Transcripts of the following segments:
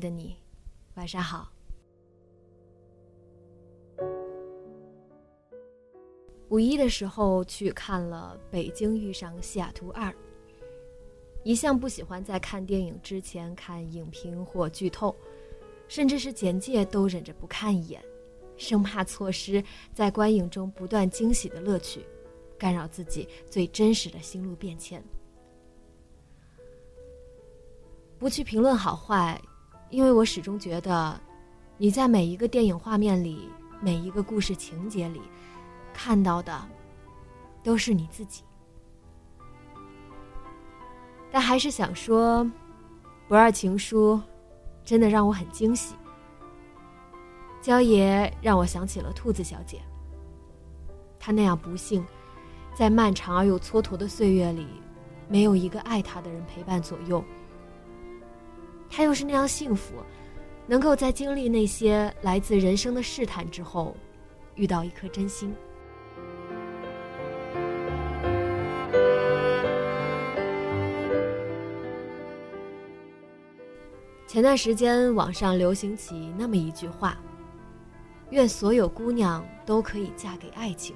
的你，晚上好。五一的时候去看了《北京遇上西雅图二》。一向不喜欢在看电影之前看影评或剧透，甚至是简介都忍着不看一眼，生怕错失在观影中不断惊喜的乐趣，干扰自己最真实的心路变迁。不去评论好坏，因为我始终觉得，你在每一个电影画面里，每一个故事情节里。看到的都是你自己，但还是想说，《不二情书》真的让我很惊喜。焦爷让我想起了兔子小姐，她那样不幸，在漫长而又蹉跎的岁月里，没有一个爱她的人陪伴左右。她又是那样幸福，能够在经历那些来自人生的试探之后，遇到一颗真心。前段时间，网上流行起那么一句话：“愿所有姑娘都可以嫁给爱情。”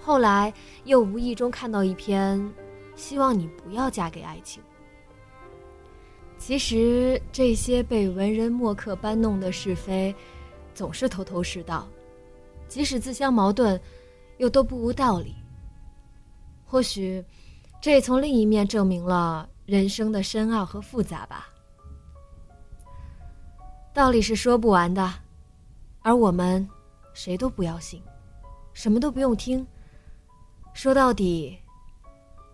后来又无意中看到一篇：“希望你不要嫁给爱情。”其实这些被文人墨客搬弄的是非，总是头头是道，即使自相矛盾，又都不无道理。或许，这也从另一面证明了。人生的深奥和复杂吧，道理是说不完的，而我们谁都不要信，什么都不用听。说到底，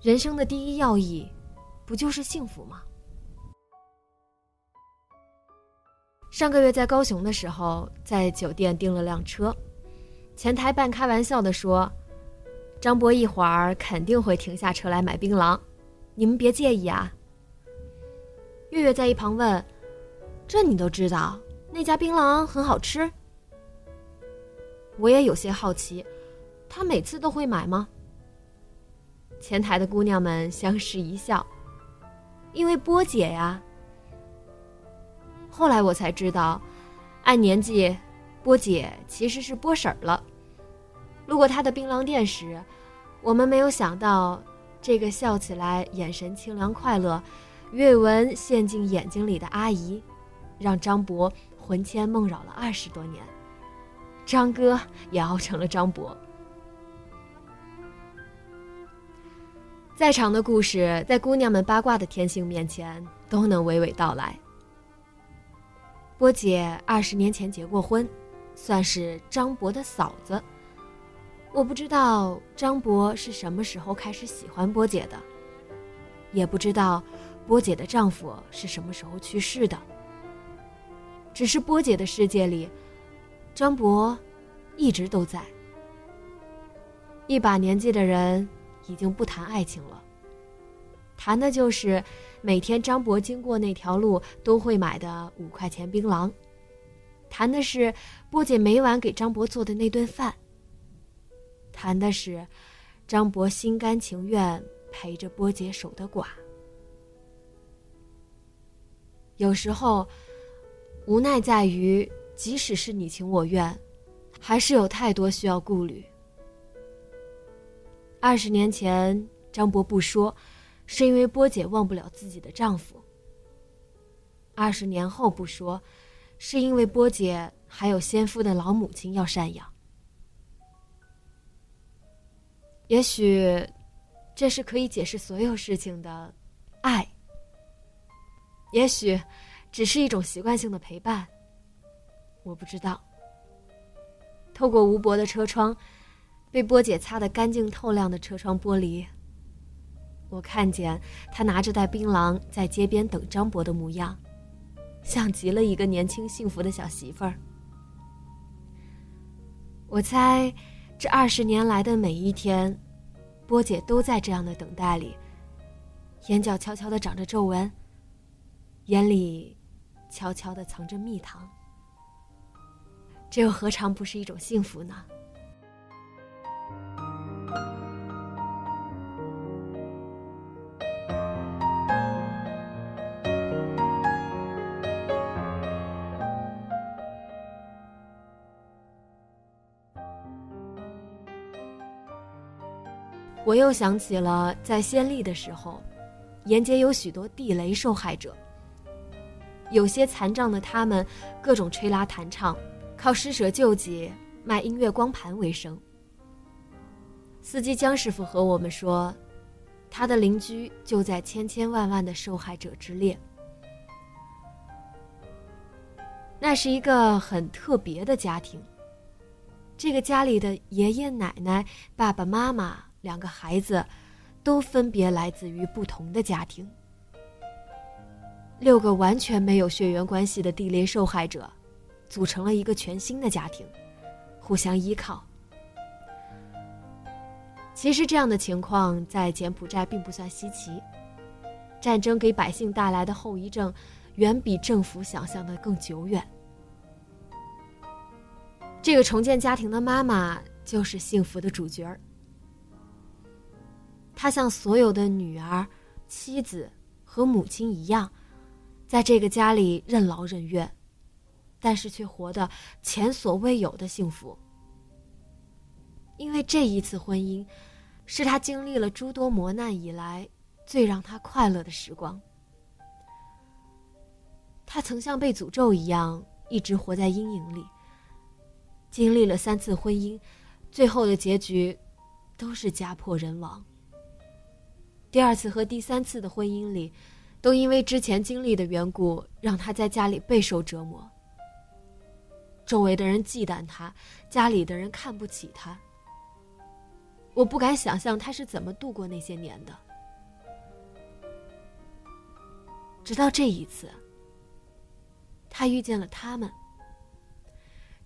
人生的第一要义，不就是幸福吗？上个月在高雄的时候，在酒店订了辆车，前台半开玩笑的说：“张博一会儿肯定会停下车来买槟榔。”你们别介意啊。月月在一旁问：“这你都知道？那家槟榔很好吃。”我也有些好奇，他每次都会买吗？前台的姑娘们相视一笑，因为波姐呀。后来我才知道，按年纪，波姐其实是波婶儿了。路过她的槟榔店时，我们没有想到。这个笑起来眼神清凉快乐，阅文陷进眼睛里的阿姨，让张博魂牵梦绕了二十多年，张哥也熬成了张博。在场的故事，在姑娘们八卦的天性面前，都能娓娓道来。波姐二十年前结过婚，算是张博的嫂子。我不知道张博是什么时候开始喜欢波姐的，也不知道波姐的丈夫是什么时候去世的。只是波姐的世界里，张博一直都在。一把年纪的人已经不谈爱情了，谈的就是每天张博经过那条路都会买的五块钱槟榔，谈的是波姐每晚给张博做的那顿饭。谈的是张博心甘情愿陪着波姐守的寡。有时候，无奈在于，即使是你情我愿，还是有太多需要顾虑。二十年前，张博不说，是因为波姐忘不了自己的丈夫；二十年后不说，是因为波姐还有先夫的老母亲要赡养。也许，这是可以解释所有事情的爱。也许，只是一种习惯性的陪伴。我不知道。透过吴伯的车窗，被波姐擦得干净透亮的车窗玻璃，我看见他拿着袋槟榔在街边等张博的模样，像极了一个年轻幸福的小媳妇儿。我猜，这二十年来的每一天，波姐都在这样的等待里，眼角悄悄的长着皱纹，眼里悄悄的藏着蜜糖。这又何尝不是一种幸福呢？又想起了在先例的时候，沿街有许多地雷受害者，有些残障的他们，各种吹拉弹唱。靠施舍救济、卖音乐光盘为生。司机江师傅和我们说，他的邻居就在千千万万的受害者之列。那是一个很特别的家庭。这个家里的爷爷奶奶、爸爸妈妈两个孩子，都分别来自于不同的家庭。六个完全没有血缘关系的地雷受害者。组成了一个全新的家庭，互相依靠。其实这样的情况在柬埔寨并不算稀奇。战争给百姓带来的后遗症，远比政府想象的更久远。这个重建家庭的妈妈就是幸福的主角儿。他像所有的女儿、妻子和母亲一样，在这个家里任劳任怨。但是却活得前所未有的幸福，因为这一次婚姻，是他经历了诸多磨难以来最让他快乐的时光。他曾像被诅咒一样，一直活在阴影里。经历了三次婚姻，最后的结局，都是家破人亡。第二次和第三次的婚姻里，都因为之前经历的缘故，让他在家里备受折磨。周围的人忌惮他，家里的人看不起他。我不敢想象他是怎么度过那些年的。直到这一次，他遇见了他们，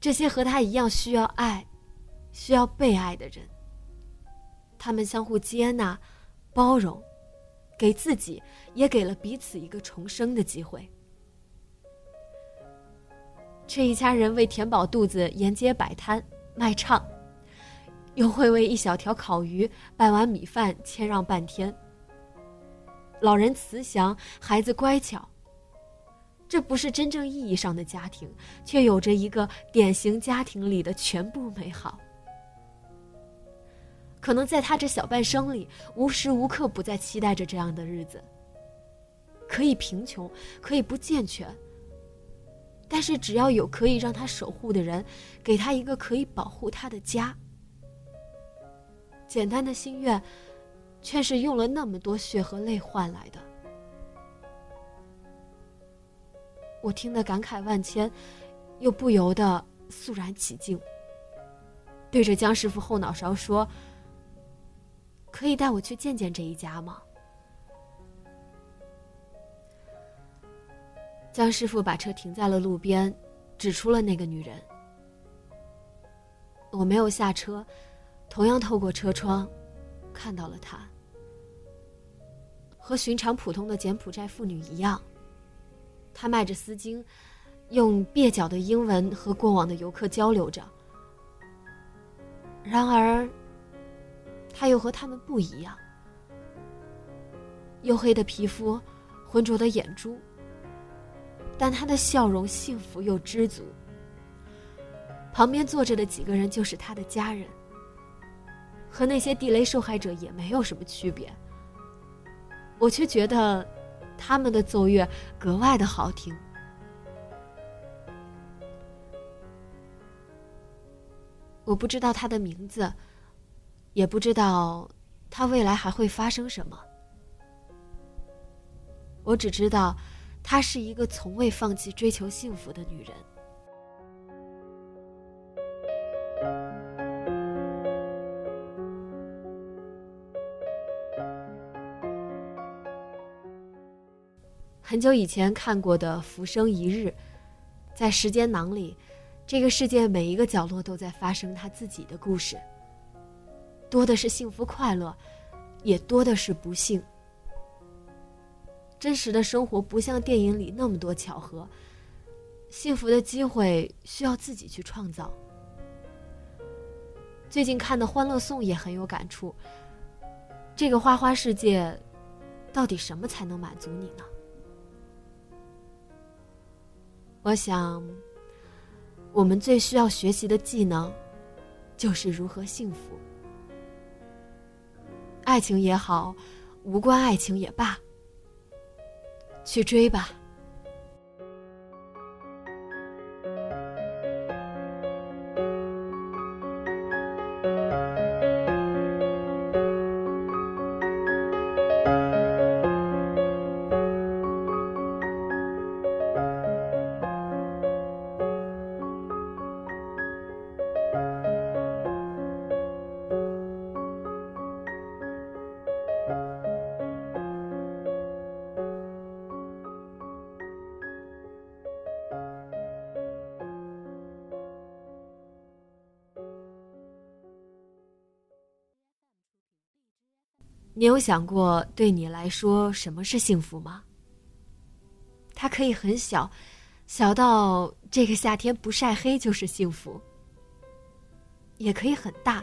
这些和他一样需要爱、需要被爱的人。他们相互接纳、包容，给自己也给了彼此一个重生的机会。这一家人为填饱肚子，沿街摆摊卖唱，又会为一小条烤鱼、半碗米饭谦让半天。老人慈祥，孩子乖巧。这不是真正意义上的家庭，却有着一个典型家庭里的全部美好。可能在他这小半生里，无时无刻不在期待着这样的日子。可以贫穷，可以不健全。但是，只要有可以让他守护的人，给他一个可以保护他的家，简单的心愿，却是用了那么多血和泪换来的。我听得感慨万千，又不由得肃然起敬，对着江师傅后脑勺说：“可以带我去见见这一家吗？”江师傅把车停在了路边，指出了那个女人。我没有下车，同样透过车窗，看到了她。和寻常普通的柬埔寨妇女一样，她迈着丝巾，用蹩脚的英文和过往的游客交流着。然而，他又和他们不一样：黝黑的皮肤，浑浊的眼珠。但他的笑容幸福又知足。旁边坐着的几个人就是他的家人，和那些地雷受害者也没有什么区别。我却觉得，他们的奏乐格外的好听。我不知道他的名字，也不知道她未来还会发生什么。我只知道，她是一个从未放弃追求幸福的女人。很久以前看过的《浮生一日》，在时间囊里，这个世界每一个角落都在发生他自己的故事。多的是幸福快乐，也多的是不幸。真实的生活不像电影里那么多巧合，幸福的机会需要自己去创造。最近看的《欢乐颂》也很有感触。这个花花世界，到底什么才能满足你呢？我想，我们最需要学习的技能，就是如何幸福。爱情也好，无关爱情也罢，去追吧。你有想过，对你来说什么是幸福吗？它可以很小，小到这个夏天不晒黑就是幸福；也可以很大，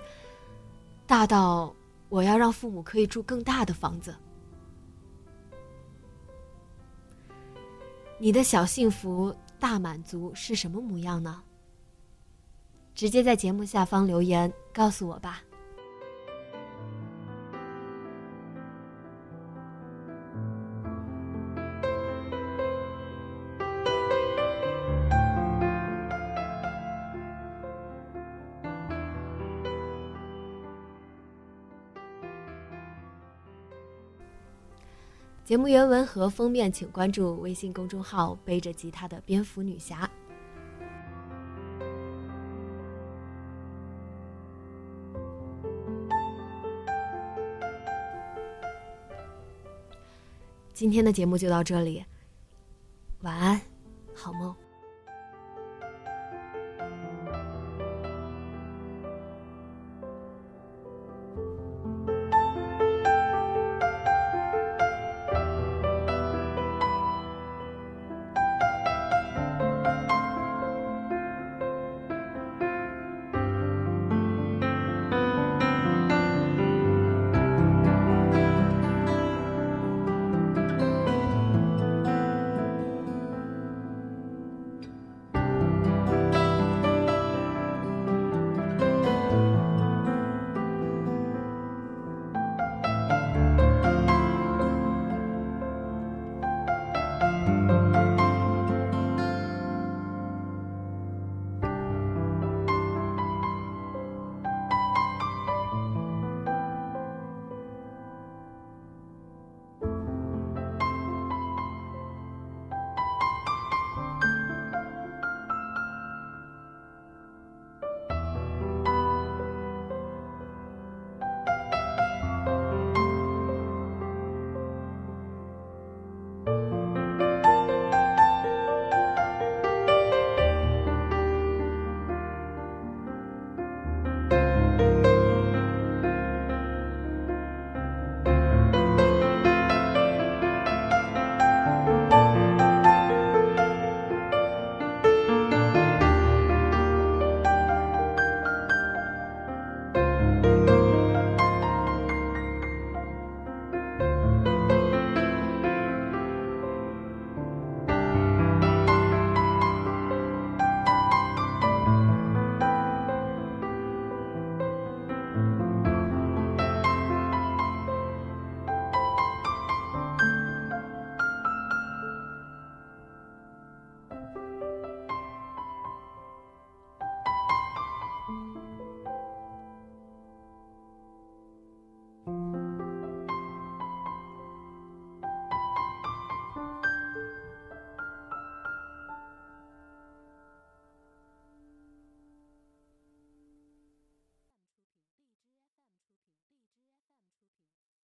大到我要让父母可以住更大的房子。你的小幸福、大满足是什么模样呢？直接在节目下方留言告诉我吧。节目原文和封面，请关注微信公众号“背着吉他的蝙蝠女侠”。今天的节目就到这里，晚安，好梦。